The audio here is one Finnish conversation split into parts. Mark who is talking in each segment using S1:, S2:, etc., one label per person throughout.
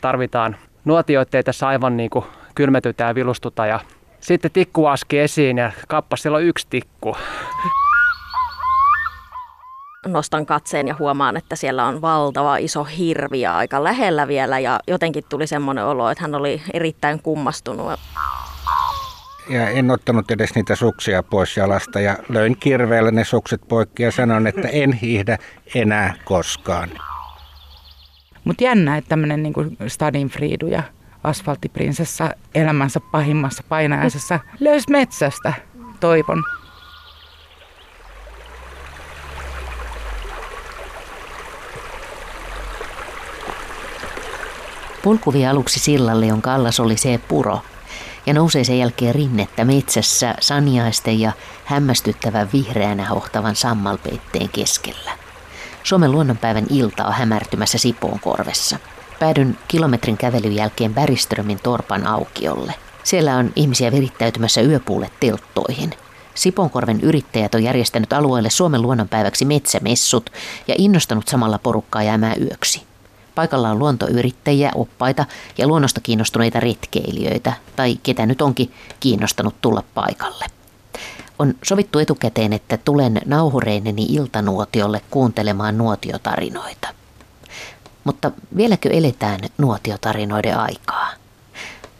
S1: tarvitaan nuotioita, ei tässä aivan niin kuin kylmetytä ja vilustuta. Ja sitten tikku aski esiin ja kappas siellä on yksi tikku.
S2: Nostan katseen ja huomaan, että siellä on valtava iso hirvi ja aika lähellä vielä ja jotenkin tuli semmoinen olo, että hän oli erittäin kummastunut.
S3: Ja en ottanut edes niitä suksia pois jalasta ja löin kirveellä ne sukset poikki ja sanon, että en hiihdä enää koskaan.
S4: Mutta jännä, että tämmöinen niin Stadinfriidu ja asfalttiprinsessa elämänsä pahimmassa painajaisessa löysi metsästä toivon.
S5: Polku aluksi sillalle, jonka allas oli se puro, ja nousee sen jälkeen rinnettä metsässä sanjaisten ja hämmästyttävän vihreänä hohtavan sammalpeitteen keskellä. Suomen luonnonpäivän ilta on hämärtymässä Sipoon korvessa. Päädyn kilometrin kävelyn jälkeen Bäriströmin torpan aukiolle. Siellä on ihmisiä virittäytymässä yöpuulle telttoihin. Siponkorven yrittäjät on järjestänyt alueelle Suomen luonnonpäiväksi metsämessut ja innostanut samalla porukkaa jäämään yöksi. Paikalla on luontoyrittäjiä, oppaita ja luonnosta kiinnostuneita retkeilijöitä, tai ketä nyt onkin kiinnostanut tulla paikalle. On sovittu etukäteen, että tulen nauhureineni iltanuotiolle kuuntelemaan nuotiotarinoita. Mutta vieläkö eletään nuotiotarinoiden aikaa?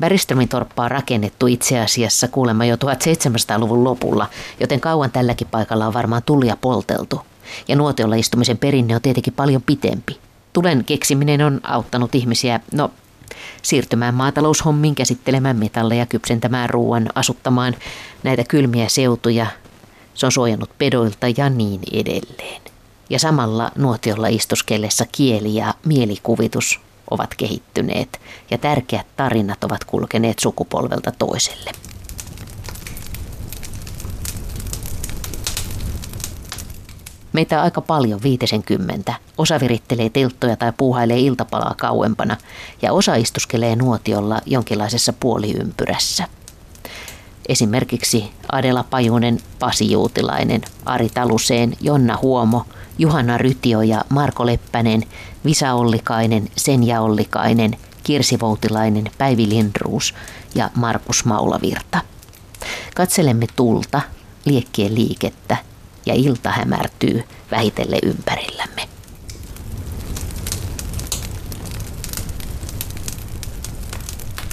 S5: Bäriströmin torppa on rakennettu itse asiassa kuulemma jo 1700-luvun lopulla, joten kauan tälläkin paikalla on varmaan tulia polteltu. Ja nuotiolla istumisen perinne on tietenkin paljon pitempi. Tulen keksiminen on auttanut ihmisiä, no, siirtymään maataloushommiin, käsittelemään metalleja, kypsentämään ruoan, asuttamaan näitä kylmiä seutuja. Se on suojannut pedoilta ja niin edelleen. Ja samalla nuotiolla istuskellessa kieli ja mielikuvitus ovat kehittyneet ja tärkeät tarinat ovat kulkeneet sukupolvelta toiselle. Meitä on aika paljon, viitesenkymmentä. Osa virittelee telttoja tai puuhailee iltapalaa kauempana ja osa istuskelee nuotiolla jonkinlaisessa puoliympyrässä. Esimerkiksi Adela Pajunen, Pasi Juutilainen, Ari Taluseen, Jonna Huomo, Juhanna Rytio ja Marko Leppänen, Visa Ollikainen, Senja Ollikainen, Kirsi Voutilainen, Päivi Lindruus ja Markus Maulavirta. Katselemme tulta, liekkien liikettä – ja ilta hämärtyy vähitelle ympärillämme.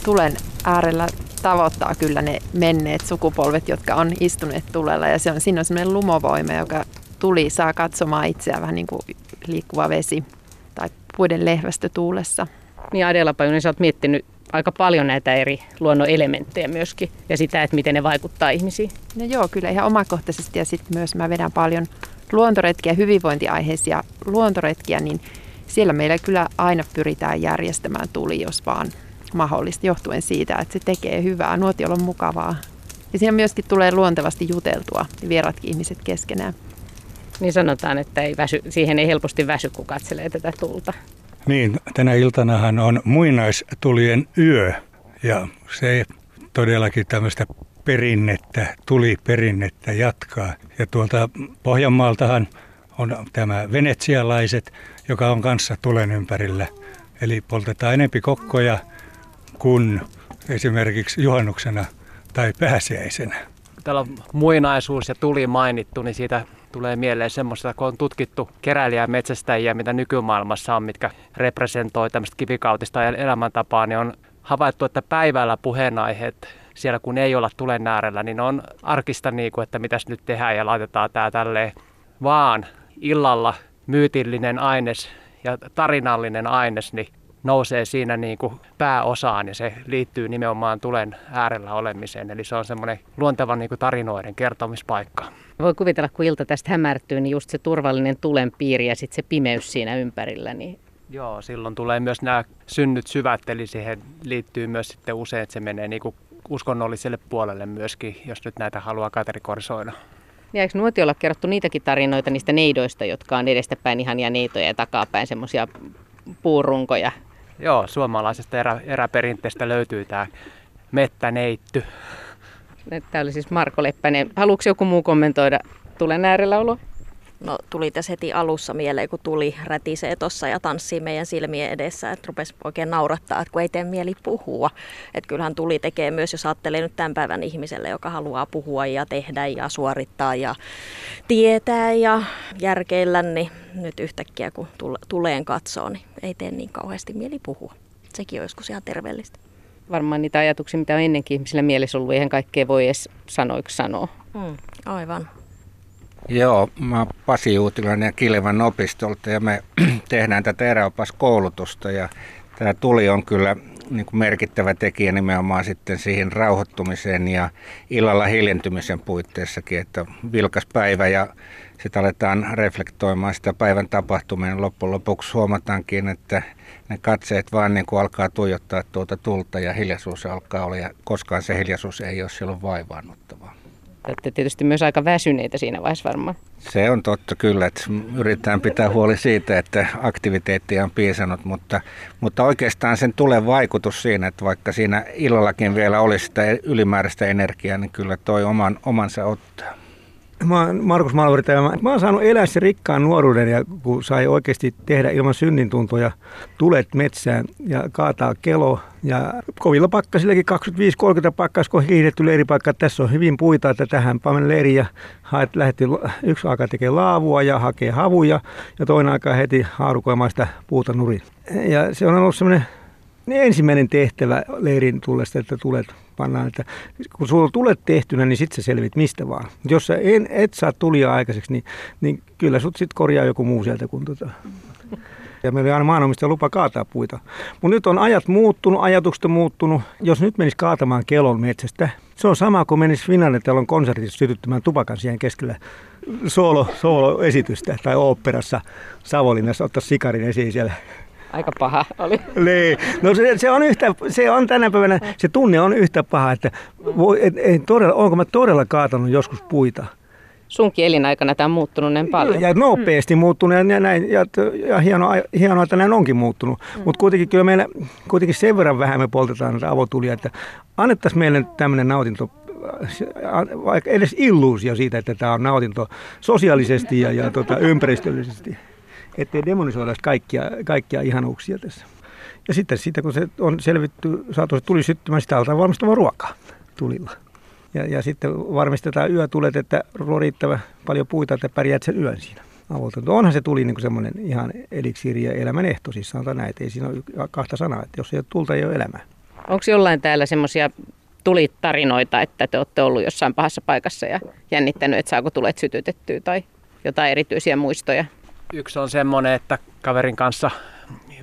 S6: Tulen äärellä tavoittaa kyllä ne menneet sukupolvet, jotka on istuneet tulella. Ja se on, siinä on semmoinen lumovoima, joka tuli saa katsomaan itseään vähän niin kuin liikkuva vesi tai puiden lehvästö tuulessa.
S7: Niin Adela Pajunen, sä oot miettinyt aika paljon näitä eri luonnon elementtejä myöskin ja sitä, että miten ne vaikuttaa ihmisiin.
S6: No joo, kyllä ihan omakohtaisesti ja sitten myös mä vedän paljon luontoretkiä, hyvinvointiaiheisia luontoretkiä, niin siellä meillä kyllä aina pyritään järjestämään tuli, jos vaan mahdollista, johtuen siitä, että se tekee hyvää, nuotiolla on mukavaa. Ja siinä myöskin tulee luontevasti juteltua vieratkin ihmiset keskenään.
S7: Niin sanotaan, että ei väsy, siihen ei helposti väsy, kun katselee tätä tulta.
S8: Niin, tänä iltanahan on muinaistulien yö ja se todellakin tämmöistä perinnettä, tuli perinnettä jatkaa. Ja tuolta Pohjanmaaltahan on tämä venetsialaiset, joka on kanssa tulen ympärillä. Eli poltetaan enempi kokkoja kuin esimerkiksi juhannuksena tai pääsiäisenä.
S1: Täällä on muinaisuus ja tuli mainittu, niin siitä tulee mieleen semmoista, kun on tutkittu keräilijä metsästäjiä, mitä nykymaailmassa on, mitkä representoi tämmöistä kivikautista elämäntapaa, niin on havaittu, että päivällä puheenaiheet siellä kun ei olla tulen äärellä, niin on arkista niin kuin, että mitäs nyt tehdään ja laitetaan tämä tälleen, vaan illalla myytillinen aines ja tarinallinen aines, niin nousee siinä niin kuin pääosaan ja se liittyy nimenomaan tulen äärellä olemiseen. Eli se on semmoinen luonteva niin kuin tarinoiden kertomispaikka.
S7: Voi kuvitella, kun ilta tästä hämärtyy, niin just se turvallinen tulen piiri ja sitten se pimeys siinä ympärillä. Niin...
S1: Joo, silloin tulee myös nämä synnyt syvät, eli siihen liittyy myös sitten usein, että se menee niin kuin uskonnolliselle puolelle myöskin, jos nyt näitä haluaa kategorisoida.
S7: Niin eikö nuotiolla kerrottu niitäkin tarinoita niistä neidoista, jotka on edestäpäin ihania neitoja ja takapäin semmoisia puurunkoja?
S1: Joo, suomalaisesta erä, eräperinteestä löytyy tämä mettäneitty.
S7: Tämä oli siis Marko Leppänen. Haluatko joku muu kommentoida tulen äärellä olo?
S2: No tuli tässä heti alussa mieleen, kun tuli rätisee tuossa ja tanssii meidän silmien edessä, että rupesi oikein naurattaa, että kun ei tee mieli puhua. Että kyllähän tuli tekee myös, jos ajattelee nyt tämän päivän ihmiselle, joka haluaa puhua ja tehdä ja suorittaa ja tietää ja järkeillä, niin nyt yhtäkkiä kun tuleen katsoo, niin ei tee niin kauheasti mieli puhua. Sekin on joskus ihan terveellistä.
S7: Varmaan niitä ajatuksia, mitä on ennenkin ihmisillä mielessä ollut, eihän kaikkea voi edes sanoiksi sanoa.
S2: Mm, aivan.
S3: Joo, mä oon Pasi Uutilainen ja Kilevän opistolta ja me tehdään tätä eräopaskoulutusta ja tämä tuli on kyllä niin kuin merkittävä tekijä nimenomaan sitten siihen rauhoittumiseen ja illalla hiljentymisen puitteissakin, että vilkas päivä ja sitten aletaan reflektoimaan sitä päivän tapahtumia. Niin loppujen lopuksi huomataankin, että ne katseet vaan niin kuin alkaa tuijottaa tuota tulta ja hiljaisuus alkaa olla ja koskaan se hiljaisuus ei ole silloin vaivaannuttavaa.
S7: Olette tietysti myös aika väsyneitä siinä vaiheessa varmaan.
S3: Se on totta kyllä, että yritetään pitää huoli siitä, että aktiviteettia on piisannut, mutta, mutta oikeastaan sen tulee vaikutus siinä, että vaikka siinä illallakin vielä olisi sitä ylimääräistä energiaa, niin kyllä toi oman, omansa ottaa.
S9: Mä oon Markus Malveri ja mä, oon saanut elää se rikkaan nuoruuden ja kun sai oikeasti tehdä ilman synnintuntoja tulet metsään ja kaataa kelo ja kovilla pakkasillakin 25-30 pakkas, kun hiihdetty leiripaikka, tässä on hyvin puita, että tähän pamen leiri ja haet, lähti yksi aika tekee laavua ja hakee havuja ja toinen aika heti haarukoimaan sitä puuta nurin. Ja se on ollut semmoinen ensimmäinen tehtävä leirin tullesta, että tulet pannaan, että kun sulla tulet tehtynä, niin sitten sä selvit mistä vaan. Jos sä en, et saa tulia aikaiseksi, niin, niin kyllä sut sitten korjaa joku muu sieltä. Kun tota. Ja meillä oli aina maanomistaja lupa kaataa puita. Mutta nyt on ajat muuttunut, ajatukset on muuttunut. Jos nyt menisi kaatamaan kelon metsästä, se on sama kuin menisi Finlandetalon konsertissa sytyttämään tupakan siihen keskellä solo, solo-esitystä tai oopperassa Savonlinnassa ottaa sikarin esiin siellä
S7: Aika paha oli.
S9: Niin. No se, se, on yhtä, se on tänä päivänä, se tunne on yhtä paha, että voi, et, et, todella, onko mä todella kaatanut joskus puita.
S7: Sunkin elinaikana tämä on muuttunut näin paljon.
S9: Ja nopeasti mm. muuttunut ja, näin, ja, ja hienoa, hienoa, että näin onkin muuttunut. Mm. Mutta kuitenkin kyllä meillä kuitenkin sen verran vähän me poltetaan näitä avotulia, että annettaisiin meille tämmöinen nautinto vaikka edes illuusio siitä, että tämä on nautinto sosiaalisesti ja, ja tota, ympäristöllisesti ettei demonisoida kaikkia, kaikkia ihanuuksia tässä. Ja sitten siitä, kun se on selvitty, saatu se tuli syttymään, sitä aletaan valmistamaan ruokaa tulilla. Ja, ja sitten varmistetaan yötulet, että on riittävä paljon puita, että pärjäät sen yön siinä avotonta. Onhan se tuli niin semmoinen ihan eliksiiri ja elämän ehto, siis sanotaan näin, että ei siinä ole kahta sanaa, että jos ei ole tulta, ei ole elämää.
S7: Onko jollain täällä semmoisia tulitarinoita, että te olette ollut jossain pahassa paikassa ja jännittänyt, että saako tulet sytytettyä tai jotain erityisiä muistoja?
S1: Yksi on semmoinen, että kaverin kanssa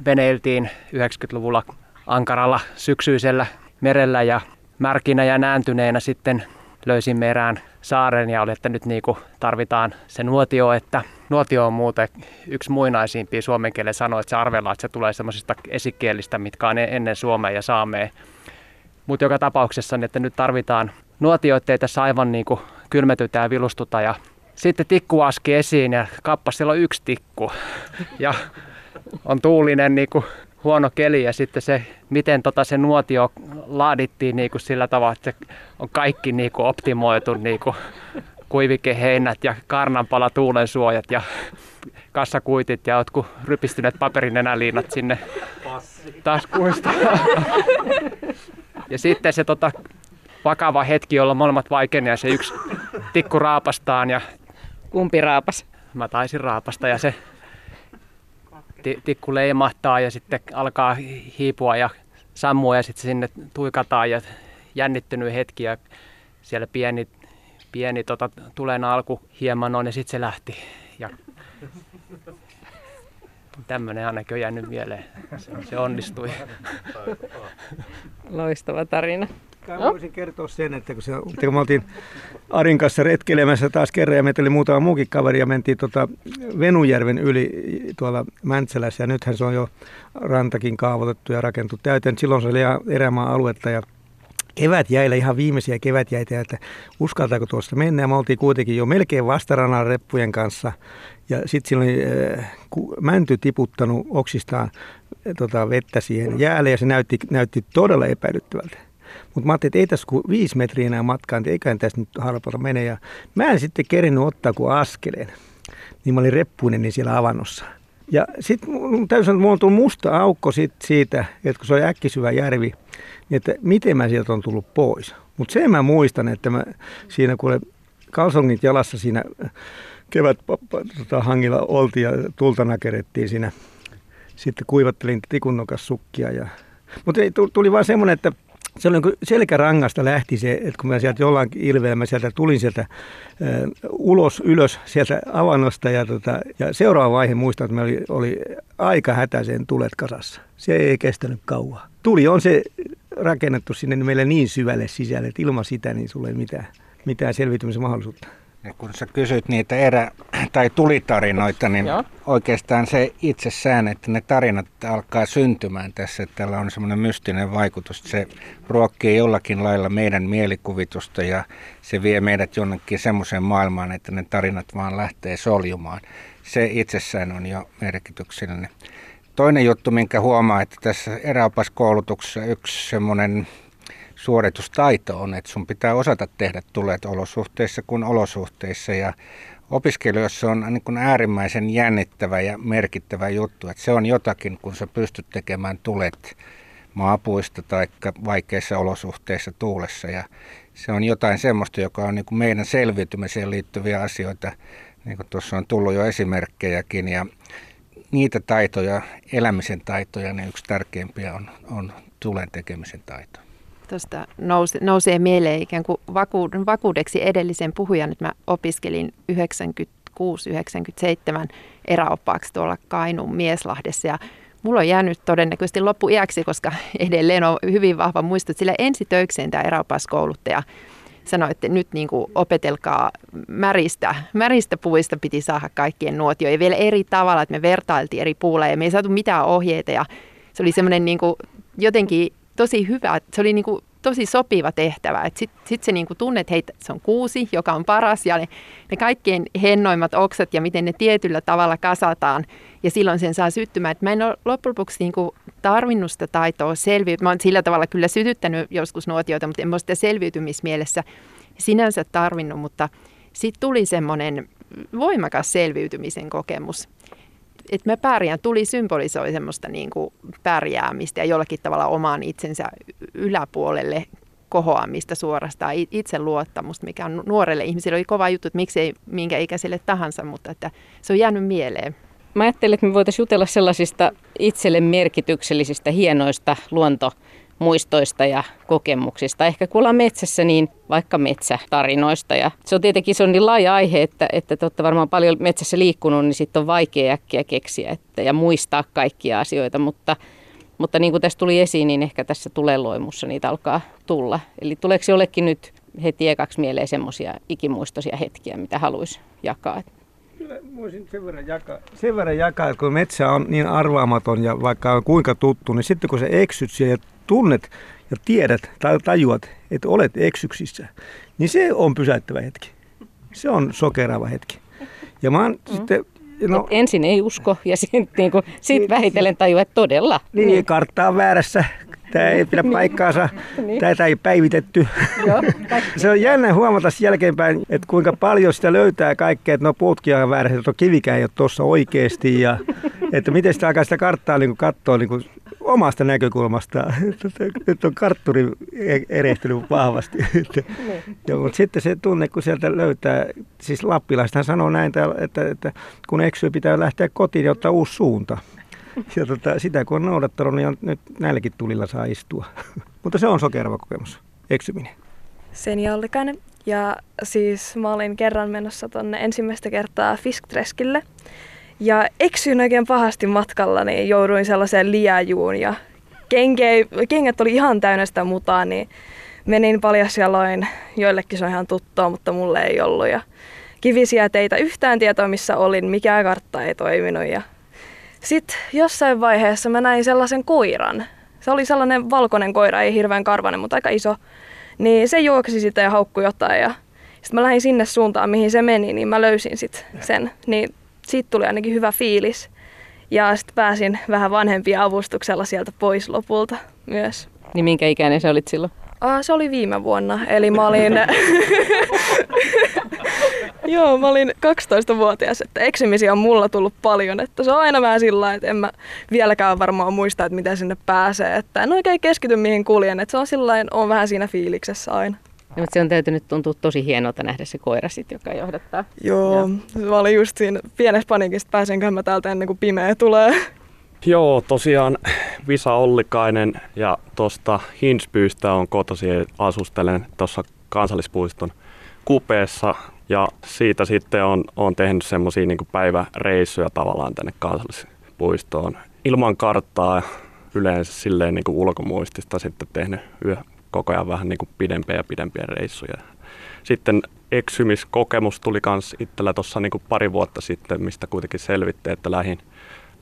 S1: veneiltiin 90-luvulla Ankaralla syksyisellä merellä ja märkinä ja nääntyneenä sitten löysimme erään saaren ja oli, että nyt niin kuin tarvitaan se nuotio, että nuotio on muuten yksi muinaisimpia suomen kielen sanoa, että se arvellaan, että se tulee semmoisista esikielistä, mitkä on ennen suomea ja saamea. Mutta joka tapauksessa, niin että nyt tarvitaan nuotio, ettei tässä aivan niin kuin kylmetytä ja vilustuta ja sitten tikku aski esiin ja kappas siellä on yksi tikku. Ja on tuulinen niin kuin huono keli ja sitten se, miten tota se nuotio laadittiin niin kuin sillä tavalla, että on kaikki niin kuin optimoitu niin kuin kuivikeheinät ja karnanpala tuulen suojat ja kassakuitit ja jotkut rypistyneet paperinenäliinat sinne taskuista. Ja sitten se tota, vakava hetki, jolla molemmat vaikeni ja se yksi tikku raapastaan ja
S7: Kumpi raapas?
S1: Mä taisin raapasta ja se tikku leimahtaa ja sitten alkaa hiipua ja sammua ja sitten sinne tuikataan ja jännittynyt hetki ja siellä pieni, pieni tota, tulen alku hieman on ja sitten se lähti. Ja tämmöinen ainakin on jäänyt mieleen. Se, se onnistui.
S7: Loistava tarina.
S9: Mä voisin kertoa sen, että kun, se, että kun me oltiin Arin kanssa retkelemässä taas kerran ja meitä oli muutama muukin kaveri ja mentiin tuota Venujärven yli tuolla Mäntsälässä ja nythän se on jo rantakin kaavoitettu ja rakentu täyteen. Silloin se oli ihan erämaa aluetta ja kevätjäillä, ihan viimeisiä kevätjäitä, että uskaltaako tuosta mennä. Ja me oltiin kuitenkin jo melkein vastarannan reppujen kanssa. Ja sitten oli äh, mänty tiputtanut oksistaan äh, tota, vettä siihen jäälle ja se näytti, näytti todella epäilyttävältä. Mutta mä ajattelin, että ei tässä kuin viisi metriä enää matkaa, niin eiköhän tässä nyt harpata mene. Ja mä en sitten kerinyt ottaa kuin askeleen. niin mä olin reppuinen niin siellä avannossa. Ja sitten täysin sanoa, on tullut musta aukko sit siitä, että kun se on äkkisyvä järvi, niin että miten mä sieltä on tullut pois. Mutta sen mä muistan, että mä siinä kuule kalsongit jalassa siinä kevät tota, hangilla oltiin ja tulta nakerettiin siinä. Sitten kuivattelin tikunnokas sukkia. Ja... Mutta tuli vaan semmoinen, että se oli niin selkärangasta lähti se, että kun mä sieltä jollain ilveellä, mä sieltä tulin sieltä äh, ulos, ylös sieltä avannosta ja, tota, ja seuraava vaihe muistan, että me oli, oli aika hätäisen tulet kasassa. Se ei kestänyt kauan. Tuli on se rakennettu sinne meille niin syvälle sisälle, että ilman sitä niin sulla ei mitään, mitään selviytymisen mahdollisuutta.
S3: Ja kun sä kysyt niitä erä- tai tulitarinoita, niin Joo. oikeastaan se itsessään, että ne tarinat alkaa syntymään tässä, että tällä on semmoinen mystinen vaikutus. Se ruokkii jollakin lailla meidän mielikuvitusta ja se vie meidät jonnekin semmoiseen maailmaan, että ne tarinat vaan lähtee soljumaan. Se itsessään on jo merkityksellinen. Toinen juttu, minkä huomaa, että tässä eräopaskoulutuksessa yksi semmoinen suoritustaito on, että sun pitää osata tehdä tulet olosuhteissa kuin olosuhteissa. Ja opiskelijoissa on niin kuin äärimmäisen jännittävä ja merkittävä juttu, että se on jotakin, kun sä pystyt tekemään tulet maapuista tai vaikeissa olosuhteissa tuulessa. Ja se on jotain semmoista, joka on niin kuin meidän selviytymiseen liittyviä asioita, niin kuin tuossa on tullut jo esimerkkejäkin ja niitä taitoja, elämisen taitoja, niin yksi tärkeimpiä on, on tulen tekemisen taito
S6: tuosta nousee, nousee mieleen ikään kuin vaku, vakuudeksi edellisen puhujan. Nyt mä opiskelin 96-97 eräoppaaksi tuolla Kainuun Mieslahdessa. Ja Mulla on jäänyt todennäköisesti loppuiäksi, koska edelleen on hyvin vahva muisto, että sillä ensitöikseen tämä eräopaskouluttaja sanoi, että nyt niin kuin opetelkaa märistä, märistä puista piti saada kaikkien nuotio. Ja vielä eri tavalla, että me vertailtiin eri puulla ja me ei saatu mitään ohjeita ja se oli semmoinen niin jotenkin tosi hyvä, se oli niin kuin tosi sopiva tehtävä. Sitten sit se niin kuin tunnet, että se on kuusi, joka on paras ja ne, ne kaikkein hennoimmat oksat ja miten ne tietyllä tavalla kasataan. Ja silloin sen saa syttymään. Et mä en ole loppujen lopuksi niin kuin tarvinnut sitä taitoa selviytyä. Mä oon sillä tavalla kyllä sytyttänyt joskus nuotioita, mutta en ole sitä selviytymismielessä sinänsä tarvinnut. Mutta sitten tuli semmoinen voimakas selviytymisen kokemus että mä pärjään, tuli symbolisoi semmoista niin kuin pärjäämistä ja jollakin tavalla omaan itsensä yläpuolelle kohoamista suorastaan, itseluottamusta, mikä on nuorelle ihmiselle oli kova juttu, että miksei minkä ikäiselle tahansa, mutta että se on jäänyt mieleen.
S7: Mä ajattelin, että me voitaisiin jutella sellaisista itselle merkityksellisistä, hienoista luonto muistoista ja kokemuksista. Ehkä kun ollaan metsässä, niin vaikka metsätarinoista. Ja se on tietenkin se on niin laaja aihe, että, että te olette varmaan paljon metsässä liikkunut, niin sitten on vaikea äkkiä keksiä että, ja muistaa kaikkia asioita. Mutta, mutta niin kuin tässä tuli esiin, niin ehkä tässä tulee loimussa niitä alkaa tulla. Eli tuleeko jollekin nyt heti ekaksi mieleen semmoisia ikimuistoisia hetkiä, mitä haluaisi jakaa?
S9: Kyllä voisin sen verran, jakaa, sen verran jakaa, kun metsä on niin arvaamaton ja vaikka on kuinka tuttu, niin sitten kun se eksyt siellä ja tunnet ja tiedät tai tajuat, että olet eksyksissä, niin se on pysäyttävä hetki. Se on sokeraava hetki. Ja mä oon mm. sitten
S7: No, ensin ei usko ja sitten niinku, sit niin, vähitellen tajua, että todella.
S9: Niin, niin. kartta on väärässä. Tämä ei pidä niin. paikkaansa. niin. Tätä ei päivitetty. Joo, se on jännä huomata jälkeenpäin, että kuinka paljon sitä löytää kaikkea, että no puutkin on väärässä, että kivikään ei ole tuossa oikeasti. Ja, että miten sitä alkaa sitä karttaa niin katsoa niin omasta näkökulmasta. Nyt on kartturi erehtynyt vahvasti. Niin. ja, mutta sitten se tunne, kun sieltä löytää, siis lappilaisethan sanoo näin, että, että kun eksyy, pitää lähteä kotiin ja ottaa uusi suunta. Ja tota, sitä kun on noudattanut, niin on, nyt näilläkin tulilla saa istua. mutta se on sokerava kokemus, eksyminen.
S10: Seni Ollikainen. Ja siis mä olin kerran menossa tonne ensimmäistä kertaa Fisktreskille. Ja eksyin oikein pahasti matkalla, niin jouduin sellaiseen liajuun ja kenke, kengät oli ihan täynnä sitä mutaa, niin menin paljasjaloin. Joillekin se on ihan tuttua, mutta mulle ei ollut. Ja kivisiä teitä yhtään tietoa, missä olin, mikään kartta ei toiminut. Ja sitten jossain vaiheessa mä näin sellaisen koiran. Se oli sellainen valkoinen koira, ei hirveän karvanen, mutta aika iso. Niin se juoksi sitä ja haukkui jotain ja sitten mä lähdin sinne suuntaan, mihin se meni, niin mä löysin sit sen. Niin siitä tuli ainakin hyvä fiilis. Ja sitten pääsin vähän vanhempia avustuksella sieltä pois lopulta myös.
S7: Niin minkä ikäinen se olit silloin?
S10: Ah, se oli viime vuonna, eli mä olin, Joo, mä olin 12-vuotias, että eksymisiä on mulla tullut paljon. Että se on aina vähän sillä että en mä vieläkään varmaan muista, että miten sinne pääsee. Että en oikein keskity mihin kuljen. Että se on sillä on vähän siinä fiiliksessä aina.
S7: No, mutta se on täytynyt tuntua tosi hienolta nähdä se koira sit, joka johdattaa.
S10: Joo, ja. mä olin just siinä pienessä paniikissa, että pääsenkö mä täältä ennen kuin pimeä tulee.
S11: Joo, tosiaan Visa Ollikainen ja tuosta Hinspyystä on kotosi asustelen tuossa kansallispuiston kupeessa ja siitä sitten on, on tehnyt semmoisia niin päiväreissuja tavallaan tänne kansallispuistoon ilman karttaa yleensä silleen niin kuin ulkomuistista sitten tehnyt yö, koko ajan vähän niin kuin pidempiä ja pidempiä reissuja. Sitten eksymiskokemus tuli myös itsellä tuossa niin pari vuotta sitten, mistä kuitenkin selvitti, että lähin,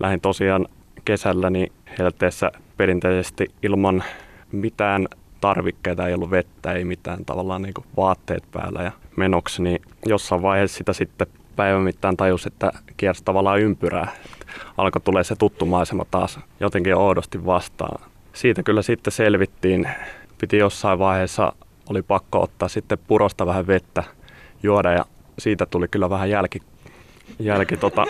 S11: lähin tosiaan kesällä niin helteessä perinteisesti ilman mitään tarvikkeita, ei ollut vettä, ei mitään tavallaan niin vaatteet päällä ja menoksi, niin jossain vaiheessa sitä sitten päivän mittaan tajus, että kiersi tavallaan ympyrää. Alkoi tulee se tuttu maisema taas jotenkin oudosti vastaan. Siitä kyllä sitten selvittiin. Piti jossain vaiheessa, oli pakko ottaa sitten purosta vähän vettä juoda ja siitä tuli kyllä vähän jälki, jälki tota,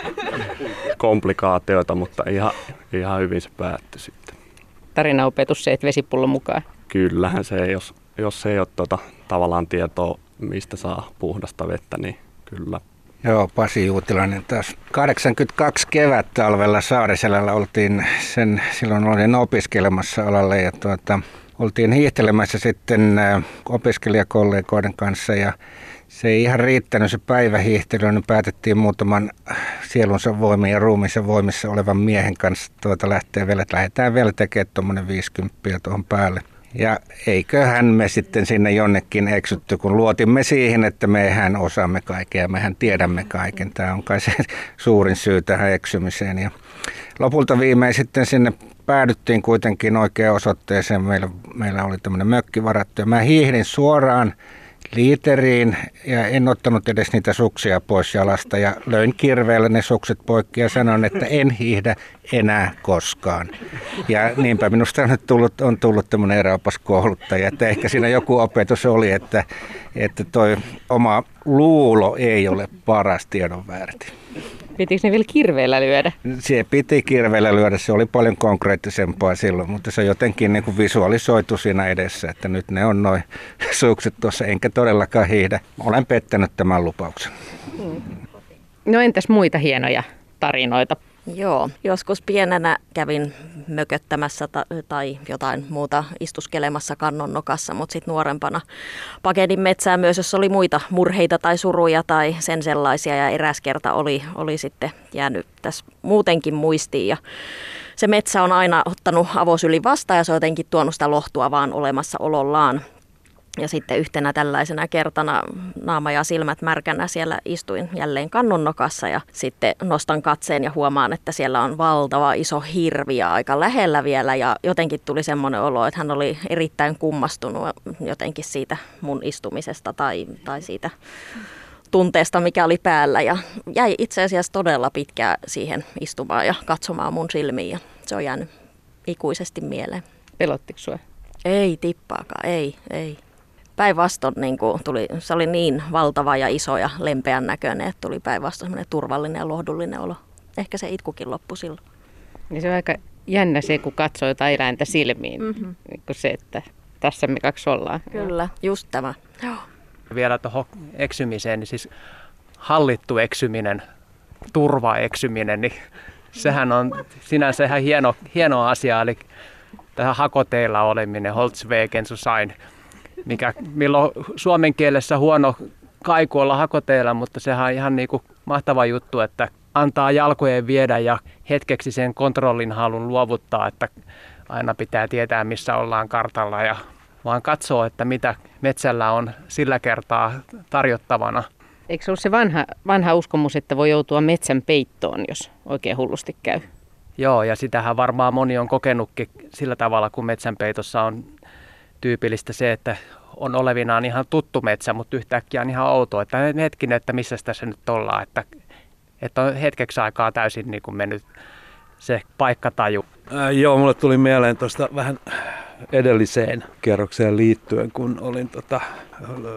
S11: komplikaatioita, mutta ihan, ihan hyvin se päättyi sitten.
S7: Tarinaopetus se, että vesipullo mukaan.
S11: Kyllähän se, jos, jos ei ole tota, tavallaan tietoa, mistä saa puhdasta vettä, niin kyllä.
S3: Joo, Pasi Juutilainen taas. 82 kevät talvella Saariselällä oltiin, sen, silloin olin opiskelemassa alalle ja tuota, oltiin hiihtelemässä sitten äh, opiskelijakollegoiden kanssa ja se ei ihan riittänyt se päivähiihtely, niin päätettiin muutaman sielunsa voimin ja ruumissa voimissa olevan miehen kanssa tuota lähteä vielä, että lähdetään vielä tekemään tuommoinen 50 tuohon päälle. Ja eiköhän me sitten sinne jonnekin eksytty, kun luotimme siihen, että mehän osaamme kaiken ja mehän tiedämme kaiken. Tämä on kai se suurin syy tähän eksymiseen. Ja lopulta viimein sitten sinne päädyttiin kuitenkin oikeaan osoitteeseen. Meillä, meillä oli tämmöinen mökki varattu ja mä hiihdin suoraan liiteriin ja en ottanut edes niitä suksia pois jalasta ja löin kirveellä ne sukset poikki ja sanoin, että en hiihdä enää koskaan. Ja niinpä minusta on tullut, on tullut tämmöinen eräopas kouluttaja, että ehkä siinä joku opetus oli, että, että toi oma luulo ei ole paras tiedon väärti.
S7: Pitikö ne vielä kirveellä lyödä?
S3: Se piti kirveellä lyödä, se oli paljon konkreettisempaa silloin, mutta se jotenkin niin kuin visualisoitu siinä edessä, että nyt ne on noin sukset tuossa, enkä todellakaan hiihdä. Olen pettänyt tämän lupauksen.
S7: No entäs muita hienoja tarinoita
S2: Joo, joskus pienenä kävin mököttämässä ta- tai jotain muuta istuskelemassa kannon nokassa, mutta sitten nuorempana pakenin metsää myös, jos oli muita murheita tai suruja tai sen sellaisia ja eräs kerta oli, oli sitten jäänyt tässä muutenkin muistiin ja se metsä on aina ottanut avosyli vastaan ja se on jotenkin tuonut sitä lohtua vaan olemassa olollaan. Ja sitten yhtenä tällaisena kertana naama ja silmät märkänä siellä istuin jälleen kannonnokassa ja sitten nostan katseen ja huomaan, että siellä on valtava iso hirvi ja aika lähellä vielä ja jotenkin tuli semmoinen olo, että hän oli erittäin kummastunut jotenkin siitä mun istumisesta tai, tai siitä tunteesta, mikä oli päällä ja jäi itse asiassa todella pitkään siihen istumaan ja katsomaan mun silmiin ja se on jäänyt ikuisesti mieleen.
S7: Pelottiko sua?
S2: Ei tippaakaan, ei, ei päinvastoin niin tuli, se oli niin valtava ja iso ja lempeän näköinen, että tuli päinvastoin semmoinen turvallinen ja lohdullinen olo. Ehkä se itkukin loppui silloin.
S7: Niin se on aika jännä se, kun katsoo jotain eläintä silmiin, mm-hmm. niin kuin se, että tässä me kaksi ollaan.
S2: Kyllä, just tämä. Joo.
S1: Vielä tuohon eksymiseen, niin siis hallittu eksyminen, turvaeksyminen, niin sehän on sinänsä ihan hieno, hieno asia. Eli tähän hakoteilla oleminen, Holzwegen sein, mikä, milloin suomen kielessä huono kaiku olla hakoteilla, mutta sehän on ihan niin kuin mahtava juttu, että antaa jalkojen viedä ja hetkeksi sen kontrollin halun luovuttaa, että aina pitää tietää, missä ollaan kartalla ja vaan katsoo, että mitä metsällä on sillä kertaa tarjottavana.
S7: Eikö se ole se vanha, vanha uskomus, että voi joutua metsän peittoon, jos oikein hullusti käy?
S1: Joo, ja sitähän varmaan moni on kokenutkin sillä tavalla, kun metsänpeitossa on tyypillistä se, että on olevinaan ihan tuttu metsä, mutta yhtäkkiä on ihan outo, että hetkinen, että missä tässä nyt ollaan, että, että on hetkeksi aikaa täysin niin kuin mennyt se paikkataju.
S12: Ää, joo, mulle tuli mieleen tuosta vähän edelliseen kierrokseen liittyen, kun olin tota,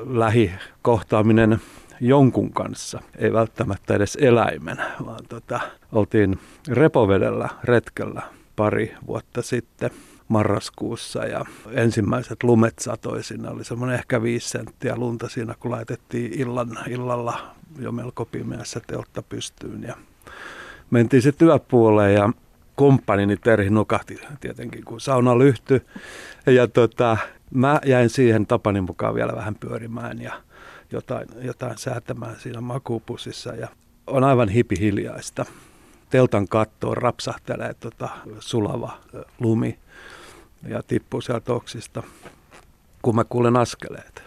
S12: lähikohtaaminen jonkun kanssa, ei välttämättä edes eläimen, vaan tota, oltiin repovedellä retkellä pari vuotta sitten marraskuussa ja ensimmäiset lumet satoi siinä. Oli semmoinen ehkä viisi senttiä lunta siinä, kun laitettiin illan, illalla jo melko pimeässä teltta pystyyn ja mentiin se työpuoleen ja kumppanini Terhi nukahti tietenkin, kun sauna lyhtyi. Ja tota, mä jäin siihen tapani mukaan vielä vähän pyörimään ja jotain, jotain säätämään siinä makuupusissa ja on aivan hipi hiljaista. Teltan kattoon rapsahtelee tota sulava lumi ja tippuu sieltä oksista, kun mä kuulen askeleet.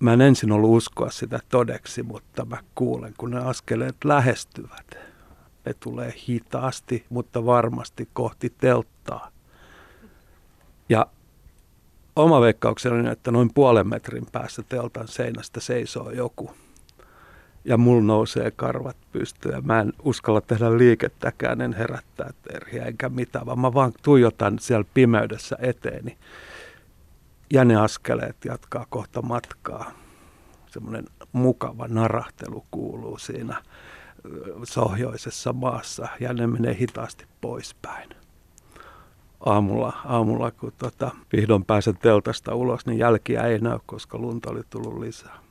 S12: Mä en ensin ollut uskoa sitä todeksi, mutta mä kuulen, kun ne askeleet lähestyvät. Ne tulee hitaasti, mutta varmasti kohti telttaa. Ja oma veikkaukseni on, että noin puolen metrin päässä teltan seinästä seisoo joku. Ja mulla nousee karvat pystyyn mä en uskalla tehdä liikettäkään, en herättää terhiä enkä mitään, vaan mä vaan tuijotan siellä pimeydessä eteeni. Ja ne askeleet jatkaa kohta matkaa. Semmoinen mukava narahtelu kuuluu siinä sohjoisessa maassa ja ne menee hitaasti poispäin aamulla, aamulla kun tota, vihdoin pääsen teltasta ulos, niin jälkiä ei näy, koska lunta oli tullut lisää.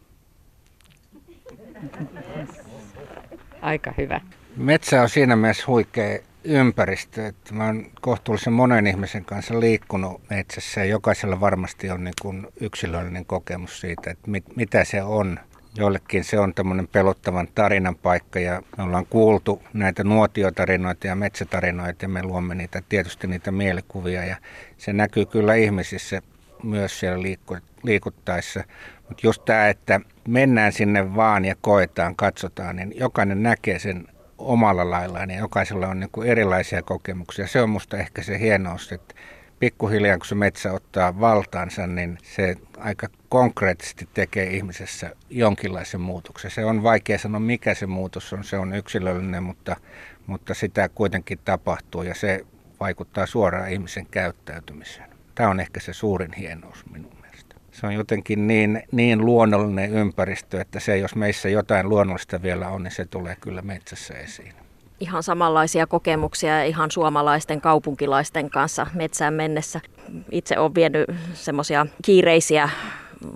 S7: Aika hyvä.
S3: Metsä on siinä mielessä huikea ympäristö, että mä oon kohtuullisen monen ihmisen kanssa liikkunut metsässä ja jokaisella varmasti on niin kuin yksilöllinen kokemus siitä, että mit, mitä se on Joillekin se on tämmöinen pelottavan tarinan paikka ja me ollaan kuultu näitä nuotiotarinoita ja metsätarinoita ja me luomme niitä, tietysti niitä mielikuvia ja se näkyy kyllä ihmisissä myös siellä liikku, liikuttaessa. Mutta just tämä, että mennään sinne vaan ja koetaan, katsotaan, niin jokainen näkee sen omalla laillaan ja jokaisella on niin kuin erilaisia kokemuksia. Se on musta ehkä se hienous, että pikkuhiljaa kun se metsä ottaa valtaansa, niin se aika konkreettisesti tekee ihmisessä jonkinlaisen muutoksen. Se on vaikea sanoa, mikä se muutos on. Se on yksilöllinen, mutta, mutta sitä kuitenkin tapahtuu ja se vaikuttaa suoraan ihmisen käyttäytymiseen. Tämä on ehkä se suurin hienous mielestä. Se on jotenkin niin, niin luonnollinen ympäristö, että se, jos meissä jotain luonnollista vielä on, niin se tulee kyllä metsässä esiin
S2: ihan samanlaisia kokemuksia ihan suomalaisten kaupunkilaisten kanssa metsään mennessä. Itse olen vienyt semmoisia kiireisiä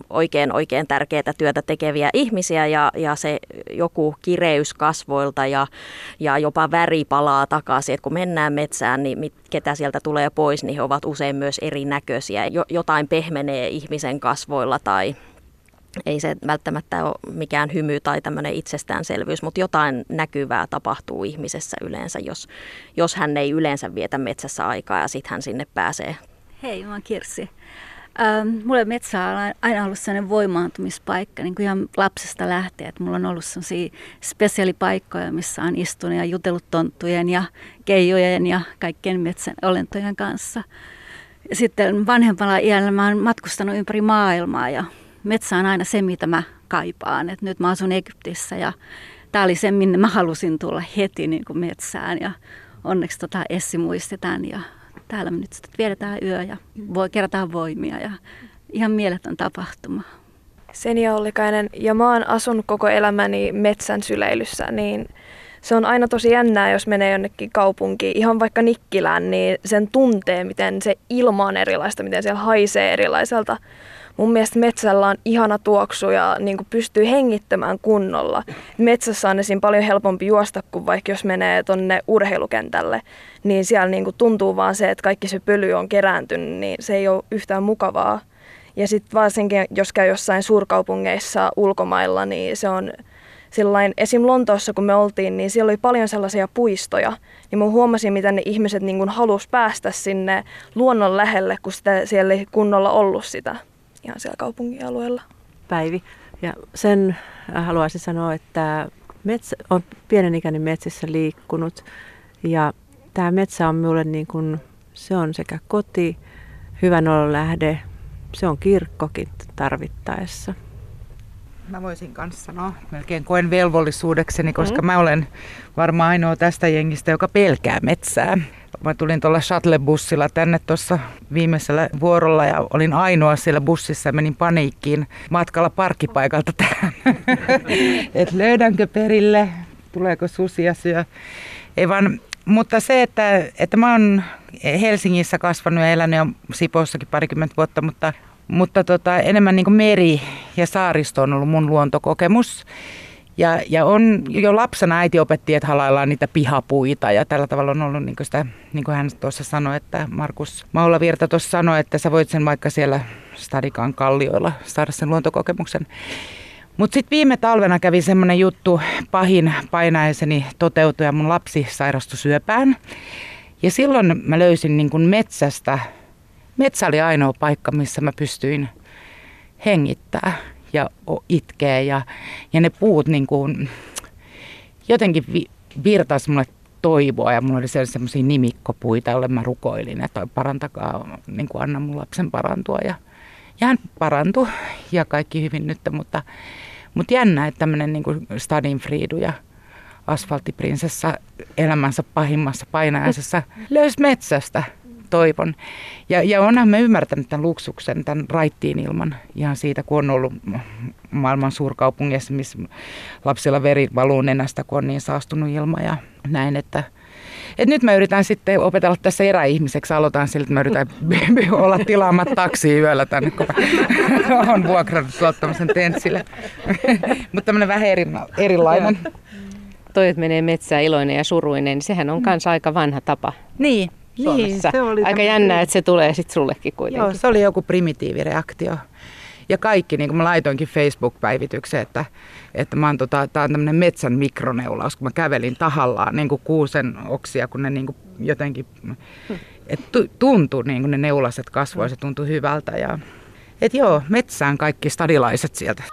S2: oikein oikein tärkeää työtä tekeviä ihmisiä ja, ja se joku kireys kasvoilta ja, ja jopa väri palaa takaisin. Et kun mennään metsään, niin mit, ketä sieltä tulee pois, niin he ovat usein myös erinäköisiä. Jo, jotain pehmenee ihmisen kasvoilla tai, ei se välttämättä ole mikään hymy tai tämmöinen itsestäänselvyys, mutta jotain näkyvää tapahtuu ihmisessä yleensä, jos, jos hän ei yleensä vietä metsässä aikaa ja sitten hän sinne pääsee.
S13: Hei, mä oon Kirsi. Ähm, mulle metsä on aina ollut sellainen voimaantumispaikka, niin kuin ihan lapsesta lähtien. Että mulla on ollut sellaisia spesiaalipaikkoja, missä on istunut ja jutellut tonttujen ja keijojen ja kaikkien metsän olentojen kanssa. Ja sitten vanhempana iällä mä oon matkustanut ympäri maailmaa ja metsä on aina se, mitä mä kaipaan. Et nyt mä asun Egyptissä ja tämä oli se, minne mä halusin tulla heti niin kuin metsään. Ja onneksi tota Essi muistetaan ja täällä me nyt sitten vietetään yö ja voi, kerätään voimia ja ihan mieletön tapahtuma.
S10: Senia Ollikainen, ja mä oon asunut koko elämäni metsän syleilyssä, niin se on aina tosi jännää, jos menee jonnekin kaupunkiin, ihan vaikka Nikkilään, niin sen tuntee, miten se ilma on erilaista, miten siellä haisee erilaiselta mun mielestä metsällä on ihana tuoksu ja niin kuin pystyy hengittämään kunnolla. Metsässä on esim. paljon helpompi juosta kuin vaikka jos menee tonne urheilukentälle, niin siellä niin kuin tuntuu vaan se, että kaikki se pöly on kerääntynyt, niin se ei ole yhtään mukavaa. Ja sitten varsinkin, jos käy jossain suurkaupungeissa ulkomailla, niin se on sillain, esim. Lontoossa kun me oltiin, niin siellä oli paljon sellaisia puistoja, niin mä huomasin, miten ne ihmiset niin halus päästä sinne luonnon lähelle, kun sitä siellä ei kunnolla ollut sitä ihan siellä kaupunkialueella.
S14: Päivi. Ja sen äh, haluaisin sanoa, että metsä, on pienenikäinen metsissä liikkunut ja tämä metsä on minulle niin kuin, se on sekä koti, hyvän olon lähde, se on kirkkokin tarvittaessa.
S4: Mä voisin kanssa sanoa, melkein koen velvollisuudekseni, koska mm. mä olen varmaan ainoa tästä jengistä, joka pelkää metsää. Mä tulin tuolla shuttle-bussilla tänne tuossa viimeisellä vuorolla ja olin ainoa siellä bussissa ja menin paniikkiin matkalla parkkipaikalta tähän. että löydänkö perille, tuleeko susia syö. Ei vaan, mutta se, että, että mä oon Helsingissä kasvanut ja elänyt jo Sipoossakin parikymmentä vuotta, mutta, mutta tota, enemmän niin meri ja saaristo on ollut mun luontokokemus. Ja, ja on, jo lapsena äiti opetti, että halaillaan niitä pihapuita ja tällä tavalla on ollut niin kuin sitä, niin kuin hän tuossa sanoi, että Markus Maulavirta tuossa sanoi, että sä voit sen vaikka siellä Stadikan kallioilla saada sen luontokokemuksen. Mutta sitten viime talvena kävi semmoinen juttu, pahin painaiseni toteutui ja mun lapsi sairastui syöpään. Ja silloin mä löysin niin kuin metsästä, metsä oli ainoa paikka, missä mä pystyin hengittää ja itkee ja, ja ne puut niin kuin, jotenkin vi, virtas mulle toivoa ja mulla oli sellaisia nimikkopuita, joille mä rukoilin, että parantakaa, niin kuin anna mun lapsen parantua ja, ja hän parantui ja kaikki hyvin nyt, mutta, mutta jännä, että tämmöinen niin Stadinfriidu ja asfalttiprinsessa elämänsä pahimmassa painajaisessa löysi metsästä toivon. Ja, ja onhan me ymmärtänyt tämän luksuksen, tämän raittiin ilman ihan siitä, kun on ollut maailman suurkaupungeissa, missä lapsilla veri valuu nenästä, kun on niin saastunut ilma ja näin, että et nyt mä yritän sitten opetella tässä eräihmiseksi. Aloitan sillä, että mä yritän olla tilaamatta taksi yöllä tänne, kun on vuokrannut tämmöisen tenssille. Mutta tämmöinen vähän eri, erilainen.
S7: Toi, että menee metsään iloinen ja suruinen, niin sehän on myös aika vanha tapa.
S4: Niin,
S7: Suomessa. Niin, se oli Aika jännää, että se tulee sitten sullekin kuitenkin.
S4: Joo, se oli joku primitiivireaktio. Ja kaikki, niin kuin mä laitoinkin Facebook-päivitykseen, että, että mä oon tota, tää on tämmöinen metsän mikroneulaus, kun mä kävelin tahallaan niin kuin kuusen oksia, kun ne niin kuin jotenkin, et tuntui niin kuin ne neulaset kasvoi, se tuntui hyvältä. Ja, et joo, metsään kaikki stadilaiset sieltä.